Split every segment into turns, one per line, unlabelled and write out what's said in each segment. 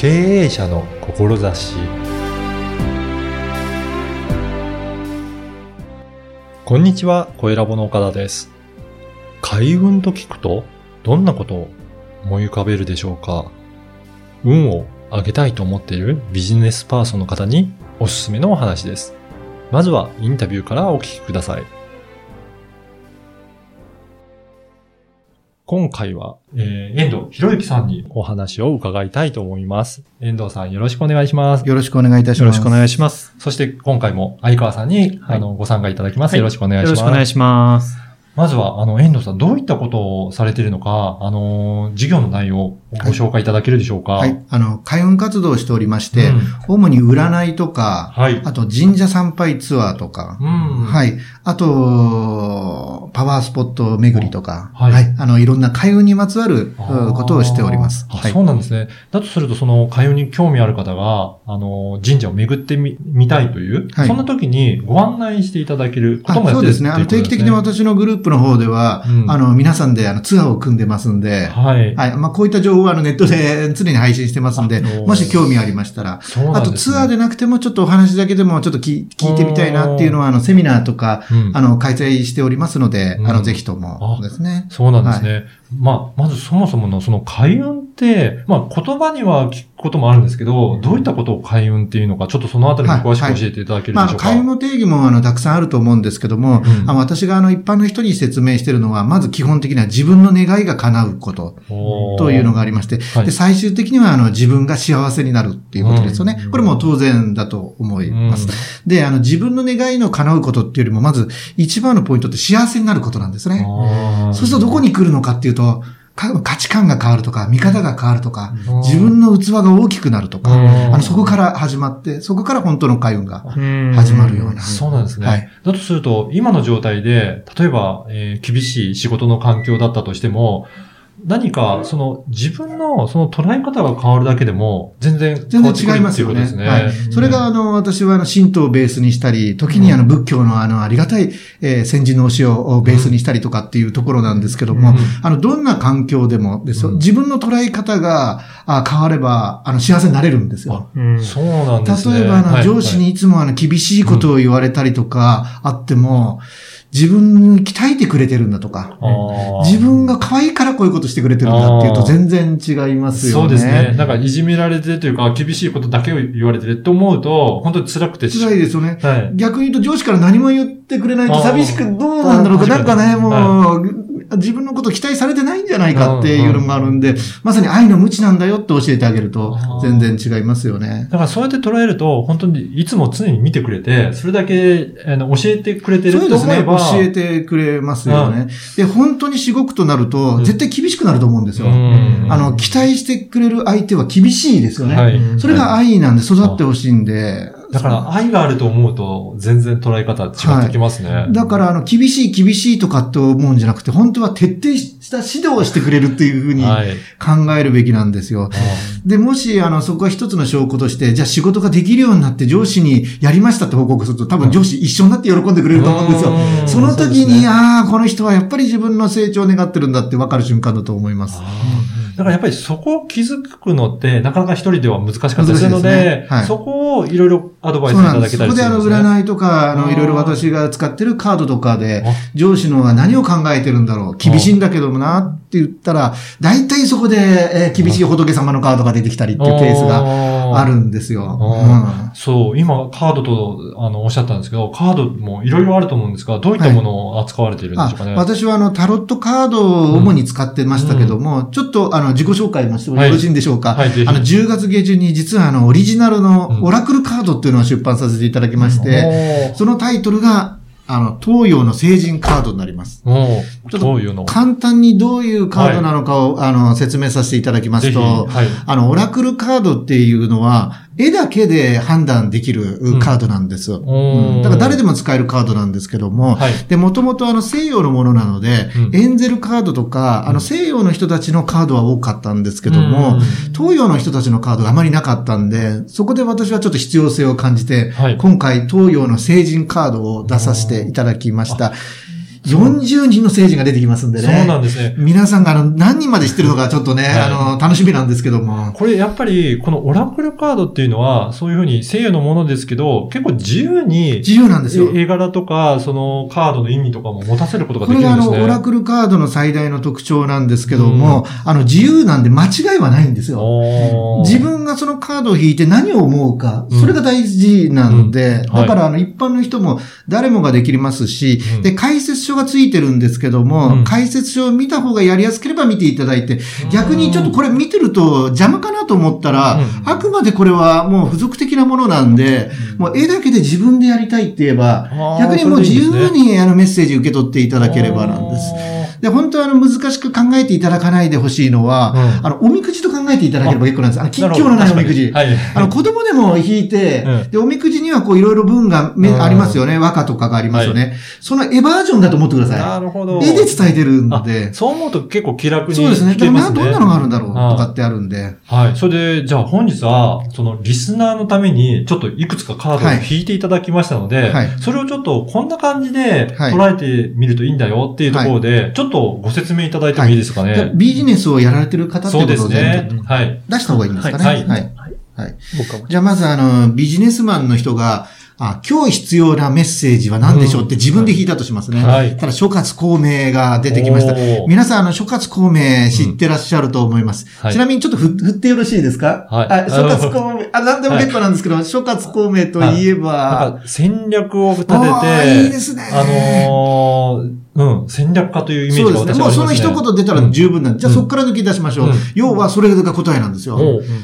経営者の志こんにちは、小ラボの岡田です。開運と聞くと、どんなことを思い浮かべるでしょうか？運を上げたいと思っているビジネスパーソンの方におすすめのお話です。まずはインタビューからお聞きください。今回は、えー、遠藤博之さんにお話を伺いたいと思います。遠藤さんよろしくお願いします。
よろしくお願いいたします。
よろしくお願いします。
そして今回も相川さんに、
はい
あのご参加いただきます。
はい
よろしくお願いします。
よろしくお願いします。
まずは、あの、遠藤さん、どういったことをされているのか、あの、事業の内容をご紹介いただけるでしょうか？
はい。あの、開運活動をしておりまして、
うん
主に占いとか、
はい。
あと神社参拝ツアーとか、
うん。
はい。あと、パワースポット巡りとか、
はい
はい。あの、いろんな開運にまつわることをしております。
あ
はい
そうなんですね。だとすると、その、開運に興味ある方が、あの、神社を巡ってみ、みたいという、
はい
そんな時にご案内していただけることもやってる
あそうですね。あの、定期的に私のグループの方では、
うん
あの、皆さんであのツアーを組んでますんで、
はい。
はい。まあ、こういった情報はあのネットで常に配信してますんでもし興味ありましたら、
そうな
あとツアーでなくてもちょっとお話だけでもちょっと聞聞いてみたいなっていうのは、あの、セミナーとか、
うん。
あの、開催しておりますので、
うん。
あの、ぜひともですね。
そうなんですね。まあ、まずそもそものその開運って、まあ言葉には聞くこともあるんですけど、どういったことを開運っていうのか、ちょっとそのあたりも詳しく教えていただけるでしょうか？
まあ、開運の定義もあの、たくさんあると思うんですけども、
うん
あの私があの、一般の人に説明しているのは、まず基本的には自分の願いが叶うことというのがありまして、
はい
で、最終的にはあの、自分が幸せになるっていうことですよね。
うん
これも当然だと思います。
うん
で、あの、自分の願いの叶うことっていうよりも、まず、一番のポイントって幸せになることなんですね。そうするとどこに来るのかっていうと、か価値観が変わるとか、見方が変わるとか、
うん
自分の器が大きくなるとか、
うん
あの、そこから始まって、そこから本当の開運が始
始
まるような。
そうなんですね。
はい
だとすると、今の状態で、例えば、えー厳しい仕事の環境だったとしても、何か、その、自分の、その捉え方が変わるだけでも、全然変
全然違いますよね。
ね。
はい。それが、あの、私は、あの、神道をベースにしたり、時にあの、仏教のあの、ありがたい、えー先人の教えをベースにしたりとかっていうところなんですけども、
うん
あの、どんな環境でもですよ、
うん
自分の捉え方があ変われば、あの、幸せになれるんですよ。
そうなんですね。
例えば、あの、
はい
上司にいつもあの、厳しいことを言われたりとか、あっても、自分に鍛えてくれてるんだとか、自分が可愛いからこういうことしてくれてるんだっていうと全然違いますよね。
そうですね。なんか、いじめられてるというか、厳しいことだけを言われてると思うと、本当に辛くてし
辛いですよね。
はい。
逆に言うと上司から何も言ってくれないと寂しくどうなんだろうか。なんかね、もう、自分のこと期待されてないんじゃないかっていうのがあるんで、まさに愛の無知なんだよって教えてあげると全然違いますよね。
だからそうやって捉えると、本当にいつも常に見てくれて、それだけあの教えてくれてる
そうですね。
と思えば。
教えてくれますよね。で、本当に至極となると、
うん
絶対厳しくなると思うんですよ。
うん
あの、期待してくれる相手は厳しいですよね。
はい。
それが愛なんで育ってほしいんで。
だから愛があると思うと、全然捉え方違ってきますね。
だから、あの、厳しい厳しいとかって思うんじゃなくて、本当は徹底した指導をしてくれるっていうふうに
はい。
考えるべきなんですよ。で、もし、あの、そこは一つの証拠として、じゃあ仕事ができるようになって上司にやりましたって報告すると、多分上司一緒になって喜んでくれると思うんですよ。
うん
その時に、
ね
ああ、この人はやっぱり自分の成長を願ってるんだって分かる瞬間だと思います。
だからやっぱりそこを気づくのって、なかなか一人では難しかったりするの
で
そこをいろいろアドバイスいた。だけたり。す
そこであの、
るんです。ね。
占いとか、あの、いろいろ私が使ってるカードとかで
あ、
上司のは何を考えてるんだろう。厳しいんだけどもなって言ったら、大体そこで、えー厳しい仏様のカードが出てきたりっていうケースが
が
あるんですよ。
あそう、今カードとあのおっしゃったんですけど、カードもいろいろあると思うんですが、どういったものを扱われているんでしょうかね。
あ私はあの、タロットカードを主に使ってましたけども、ちょっとあの、自己紹介もしてもよろしいんでしょうか、
はい、ぜひ。
あの、10月下旬に実はあの、オリジナルのオラクルカードっていうのを出版させていただきまして、そのタイトルが、あの、東洋の聖人カードになります。ちょっと簡単にどういうカードなのかを、あの、説明させていただきますと、
はい。
あの、オラクルカードっていうのは、絵だけで判断できるカードなんです。うん
おー
だから誰でも使えるカードなんですけども、
はい。
で、もともとあの西洋のものなので、
うん
エンゼルカードとか、あの西洋の人たちのカードは多かったんですけども、
うん
東洋の人たちのカードがあまりなかったんで、そこで私はちょっと必要性を感じて、
はい。
今回東洋の聖人カードを出させていただきました。40人の聖人が出てきますんでね。
そうなんですね。
皆さんがあの何人まで知ってるのかちょっとね、
はい
あの、楽しみなんですけども。
これやっぱり、このオラクルカードっていうのは、そういうふうに西洋のものですけど、結構自由に、
自由なんですよ。
絵柄とか、そのカードの意味とかも持たせることが
これがあの、
できるんですね。
オラクルカードの最大の特徴なんですけども、あの、自由なんで間違いはないんですよ。自分がそのカードを引いて何を思うか、
うん。
それが大事なん。で、だからあの一般の人も誰もができますし、
うん。
で、解説書がついてるんですけども、
うん。
解説書を見た方がやりやすければ見ていただいて、逆にちょっとこれ見てると邪魔かなと思ったら、
うん。
あくまでこれはもう付属的なものなんで、もう絵だけで自分でやりたいって言えば、逆にもう自由にあのメッセージ受け取っていただければなんです。で、本当はあの難しく考えていただかないでほしいのは、
うん
あの、おみくじと考えていただければ結構なんです。あの、吉祥のないおみくじ。
はい。
あの、子供でも引いて、
うん
で、おみくじにはこういろいろ文がめ
うん
ありますよね。和歌とかがありますよね。その絵バージョンだと思ってくださ
なるほど。
い。絵で伝えてるんで。
そう思うと結構気楽に
そうですね。だからな
聞けますね。
どんなのがあるんだろうと
あ
かってあるんで。
はい。それで、じゃあ本日は、そのリスナーのために、ちょっといくつかカードを引いていただきましたので、
はい
それをちょっとこんな感じで
はい
捉えてみるといいんだよっていうところで、ちょっとご説明いただいてもいいですかね？
じゃあビジネスをやられてる方ってことで
ねはい。
出した方がいいんですかね？
はい
はい。はい。じゃあまずあの、ビジネスマンの人が、あ、今日必要なメッセージは何でしょうって自分で引いたとしますね。
はい
ただ、諸葛孔明が出てきました。皆さん、あの、諸葛孔明知ってらっしゃると思います。
はい
ちなみにちょっとふ振ってよろしいですか？
はい
あ諸葛孔明、あ、なんでも結構なんですけど、諸葛孔明といえば、
戦略を立てて、
いいですね。
あのーうん、戦略家というイメージが
そうですね。もうその。一言出たら十分なんで、じゃあ
うん
そこから抜き出しましょう。
うん
要はそれが答えなんですよ。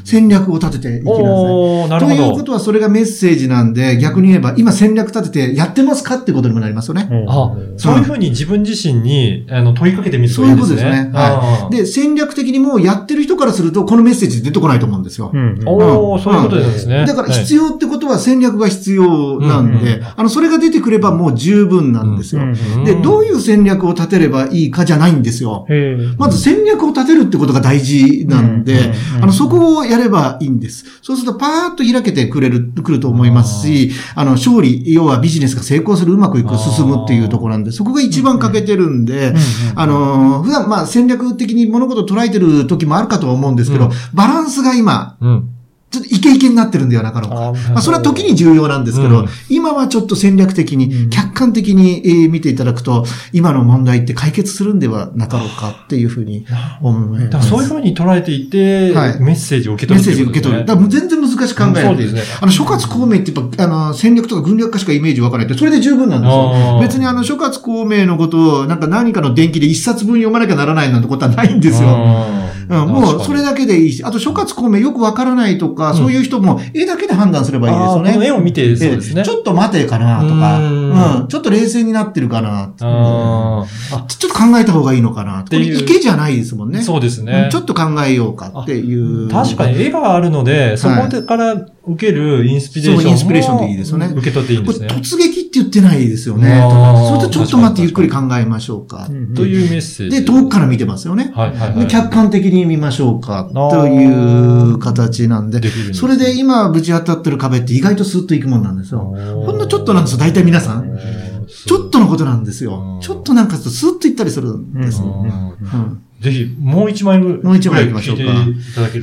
戦略を立てていきなさい。
おーなるほど。
ということはそれがメッセージなんで、逆に言えば、今戦略立ててやってますかってことにもなりますよね。
あ、そういうふうに自分自身に、あの、問いかけてみるといいんですね。
そういうことですね
あー
で、戦略的にもうやってる人からすると、このメッセージ出てこないと思うんですよ。
うん。
おー、そういうことですね。
だから
はい
必要ってことは戦略が必要なんで、あの、それが出てくればもう十分なんですよ。で、どういう戦略を立てればいいかじゃないんですよ。
へ
まず戦略を立てるってことが大事なんで、あの、そこをやればいいんです。そうするとパーッと開けてくれる、くると思いますし、あの、勝利、要はビジネスが成功する、うまくいく、進むっていうところなんで、そこが一番欠けてるんで、あの、普段まあ戦略的に物事を捉えてる時もあるかとは思うんですけど、
うん
バランスが今、
うん。
ちょっとイケイケになってるんではなかろうか。
あ
まあ、それは時に重要なんですけど、
うん
今はちょっと戦略的
うん
に、客観的にえー見ていただくと、今の問題って解決するんではなかろうかっていうふうに思い
だから
ます。
そういうふうに捉えていて、
はい
メッセージを受け
メッ
取るっていうことですね。
セージ受け取る。だ全然難しく考えないい
うんですね
あの、諸葛孔明ってやっぱ、あの、戦略とか軍略家しかイメージわからないって、それで十分なんです
あ
よ。
ー
別にあの、諸葛孔明のことを、なんか何かの伝記で一冊分読まなきゃならないなんてことはないんですよ。うん、もう、それ
だ
だけでいいし、あと、諸葛孔明よくわからないとか、そういう人も、絵だけで判断すればいいですよね。
絵を見て、そうですね。
ええちょっと待てかなとか、
う
うんん、ちょっと冷静になってるかな、ちょっと考えた方がいいのかな。これ
ていう
池じゃないですもんね。
そうです
う
ね
ん。ちょっと考えようかっていう。
確かに絵があるので、そこでから受けるインスピレーションも
そうインスピレーションでいいですよね
受け取っていいんですね。
突撃って言ってないですよね。それとちょっと待ってゆっくり考えましょうか。
というメッセージ。
で、遠くから見てますよね。
はいはいはい。
で客観的に見ましょうか。という形なんで
で
それで今ぶち当たってる壁って意外とスーッといくもんなんですよ。のちょっとなんですよ、大体皆さん。ちょっとのことなんですよ。ちょっとなんかするとスーッといったりするんです。
うん
うん
ぜひ、もう一枚ぐ
もう一枚行きましょうか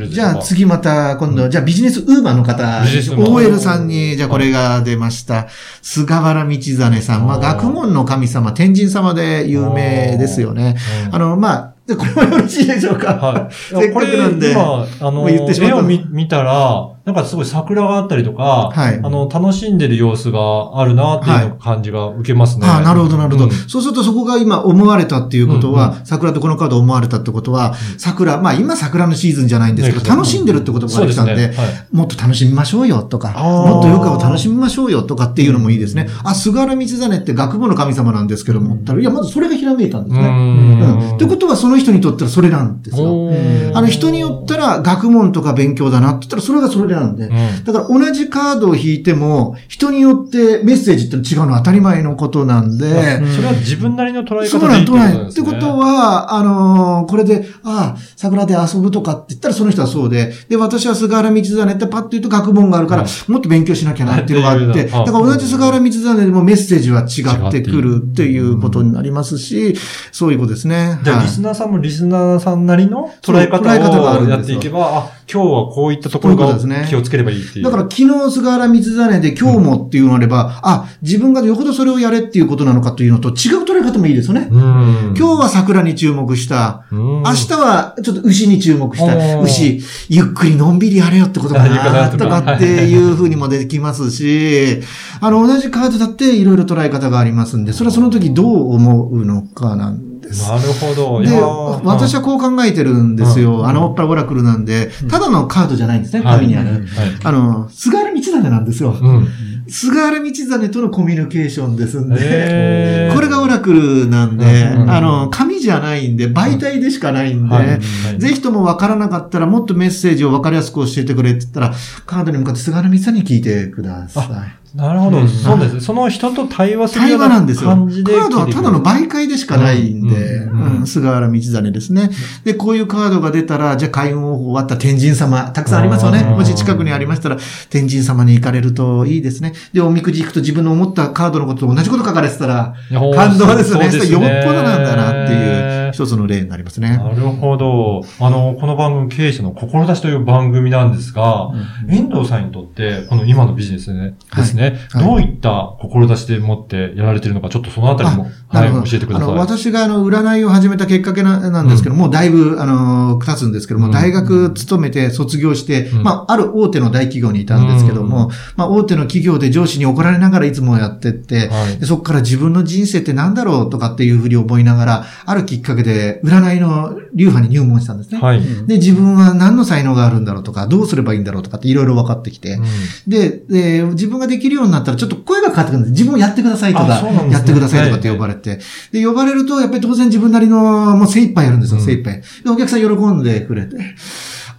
じゃあ次また今度、じゃあビジネスウーマンの方 OL さんに、じゃあこれが出ました。菅原道真さん。まあ学問の神様、天神様で有名ですよね。
うん
あの、まあ、でこれもよろしいでしょうか？
はい。
せっかくなんで
今、あの、
言ってしまった
絵を見見たら、なんかすごい桜があったりとか、
はい。
あの、楽しんでる様子があるなっていう感じが受けますね。
ああ、なるほど、なるほど、
うん。
そうするとそこが今思われたっていうことは、
うん。
桜とこのカード思われたってことは、桜、まあ今桜のシーズンじゃないんですけど、
ね
楽しんでるってことが
そうですね。
できたんで、
はい。
もっと楽しみましょうよとか、もっと余暇を楽しみましょうよとかっていうのもいいですね。あ、菅原道真って学問の神様なんですけども、ったらいや、まずそれがひらめいたんですね。うん。ってことはその人にとってはそれなんですよ。あの人によったら学問とか勉強だなって言ったらそれがそれれなんで。
うん。
だから同じカードを引いても、人によってメッセージって違うのは当たり前のことなんで、
うん
それは自分なりの捉え方でい
ないん、
ってことですね。
ってことは、あのーこれで、ああ、桜で遊ぶとかって言ったらその人はそうで、で、私は菅原道真ってパッと言うと学問があるから、もっと勉強しなきゃなっていうのがあって、だから同じ菅原道真でもメッセージは違ってくるっていうことになりますし、そういうことですね。
じゃあ、
はい
リスナーさんもリスナーさんなりの捉え方をやっていけば、あ、今日はこういったところが気をつければいいっていう。
だから昨日菅原道真で今日もっていうのがあれば、あ、自分がよほどそれをやれっていうことなのかというのと違う捉え方もいいですよね。
うん。
今日は桜に注目した。
うん、
明日はちょっと牛に注目した。牛、ゆっくりのんびりやれよってことかな、
こと
かっていう風にもできますし、あの、同じカードだっていろいろ捉え方がありますんで、それはその時どう思うのかなんです。
なるほど。い
で、私はこう考えてるんです
うん
よ。あの、オッパラオラクルなんで、ただのカードじゃないんですね、
はい
紙にある。
はい。
あの、菅原道真なんですよ。
うん。
菅原道真とのコミュニケーションですんで、これがオラクルなんで、あの、紙じゃないんで、媒体でしかないんで、
はいはい
ぜひとも分からなかったら、もっとメッセージを分かりやすく教えてくれって言ったら、カードに向かって菅原道真に聞いてください。
なるほど。
うん
そうですね。その人と対話するよ
対
うな
話なんですよ。カードはただの媒介でしかないんで、
うんうん
うん菅原道真ですね。で、こういうカードが出たら、じゃあ開運方法終わったら天神様、たくさんありますよね。
うん
もし近くにありましたら、天神様に行かれるといいですね。で、おみくじ行くと自分の思ったカードのことと同じこと書かれてたら、感動ですね。よっぽどなんだなっていう good. 一つの例になりますね。
なるほど。あの、この番組、経営者の志という番組なんですが、遠藤さんにとって、この今のビジネスね、ですね、
はい。
どういった志で持ってやられているのか、ちょっとそのあたりも、はい、教えてください。
あの、私があの、占いを始めたきっかけななんですけども、もうだいぶ、あの、経つんですけども、
うん。
大学勤めて卒業して、
うん。
まあ、ある大手の大企業にいたんですけども、
うん。
まあ、大手の企業で上司に怒られながらいつもやってって、そこから自分の人生って何だろうとかっていうふうに思いながら、あるきっかけで占いの流派に入門したんですね。
はい。
で、自分は何の才能があるんだろうとか、どうすればいいんだろうとかっていろいろ分かってきて、
うん
で、で、自分ができるようになったらちょっと声が変わってくるんです。自分をやってくださいとか、
ね
やってくださいとかって呼ばれて。で、呼ばれると、やっぱり当然自分なりの、もう精一杯やるんですよ、
うん
精一杯。で、お客さん喜んでくれて。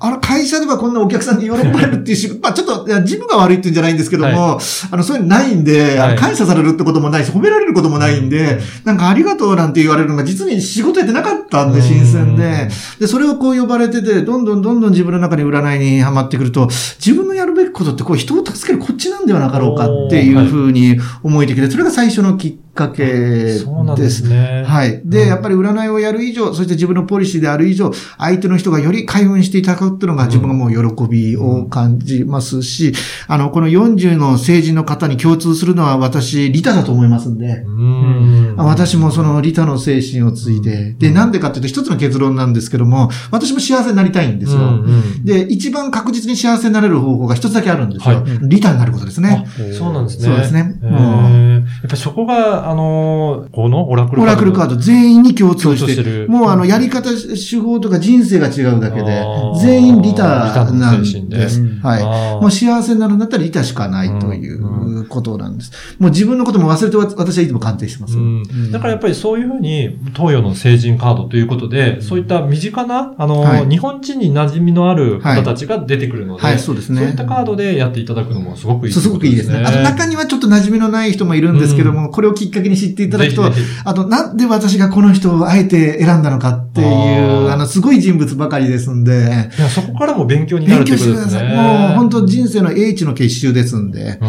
あの、会社ではこんなお客さんに喜ばれるっていう仕事、まあちょっと、自分が悪いっていうんじゃないんですけども、あの、そういうのないんで、あ
はい。
の感謝されるってこともないし、褒められることもないん。で、なんかありがとうなんて言われるのが実に仕事やってなかったんで、新鮮で。で、それをこう呼ばれてて、どんどんどんどん自分の中に占いにはまってくると、自分のやるべきことってこう人を助けるこっちなんではなかろうかっていうふうに思えてきて、それが最初のきっかけです。
そうなんですね。
はい。で、
うん
やっぱり占いをやる以上、そして自分のポリシーである以上、相手の人がより開運していただくっていうのが自分がもう喜びを感じますし、あの、この40の成人の方に共通するのは私、利他だと思いますんで、
うん。
私もその利他の精神を継いで、で、なんでかっていうと一つの結論なんですけども、私も幸せになりたいんですよ。
うんうん。
で、一番確実に幸せになれる方法が一つだけあるんですよ。
はい。
利他になることですね。
あそうなんですね。
そうですね。
やっぱりそこが、あのー、このオラクル
オラクルカー
ド。
ド全員に共通
共
して、
る。
もうあの、やり方、手法とか人生が違うだけで全員利他なん
で
です。
うん。
はい。もう幸せになるんだったら利他しかないということなんです。もう自分のことも忘れて私はいつも鑑定してます。
うんだからやっぱりそういうふうに、東洋の成人カードということで、そういった身近な、あの、
はい
日本人に馴染みのある方たちが出てくるので、
はい、そうですね。
そういったカードでやっていただくのもすごくいい
そうすごくいいですね。あと中にはちょっと馴染みのない人もいるんですけども、これをきっかけに知っていただくと、
ぜひぜひ
あとなんで私がこの人をあえて選んだのかっていう、
あ
の、すごい人物ばかりですんで、
いや、そこからも勉強になる
勉
ってことですね。
強してください。もう本当人生の英知の結集ですんで。
うん。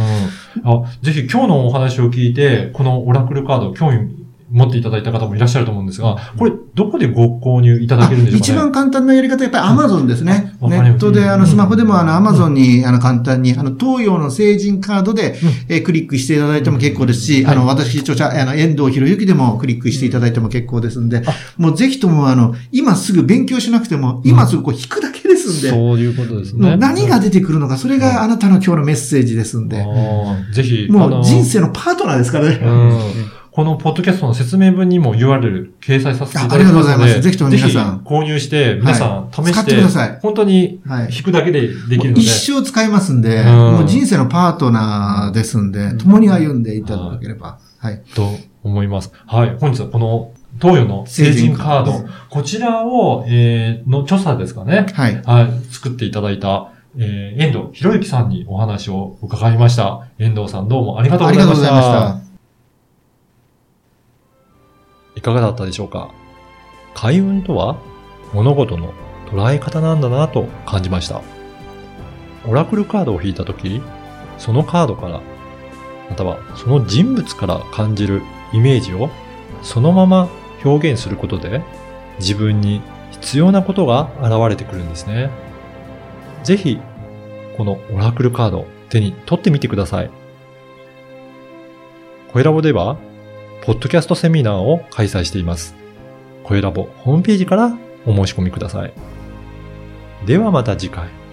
あ、ぜひ今日のお話を聞いて、このオラクルカード、興味持っていただいた方もいらっしゃると思うんですが、これ、どこでご購入いただけるんでしょうか、ね、
一番簡単なやり方はやっぱり Amazon ですね。ネ
うんわかります。
ットで、あの、
うん。
スマホでもあの、Amazon に、あの、簡単に、あの、東洋の成人カードで、えークリックしていただいても結構ですし、
はい。
あの、私、著者、あの、遠藤博之でもクリックしていただいても結構ですんで、もうぜひとも、あの、今すぐ勉強しなくても、今すぐこう引くだけですんで、
そういうことです
も
ね。
う何が出てくるのか、それがあなたの今日のメッセージですんで、
ぜひ、
もう人生のパートナーですからね。
うんこのポッドキャストの説明文にも URL 掲載させていただきますので、
あありがとうございますぜひとも皆さん
購入して、皆さん試して、
使ってください
本当に
はい。
引くだけでできるので、
一生使いますんで、
うん
もう人生のパートナーですんで、共に歩んでいただければ。はい。
と思います。はい。本日はこの東洋の成人カード、こちらを、えー、の著者ですかね。
はい。
はい。作っていただいた、えー、遠藤博之さんにお話を伺いました。遠藤さんどうもありがとう
あ
ございました。
りがとうございました。
かがだったでしょうか？開運とは物事の捉え方なんだなと感じました。オラクルカードを引いたとき、そのカードから、またはその人物から感じるイメージをそのまま表現することで自分に必要なことが現れてくるんですね。ぜひ、このオラクルカード手に取ってみてください。声ラボではポッドキャストセミナーを開催しています。声ラボホームページからお申し込みください。ではまた次回。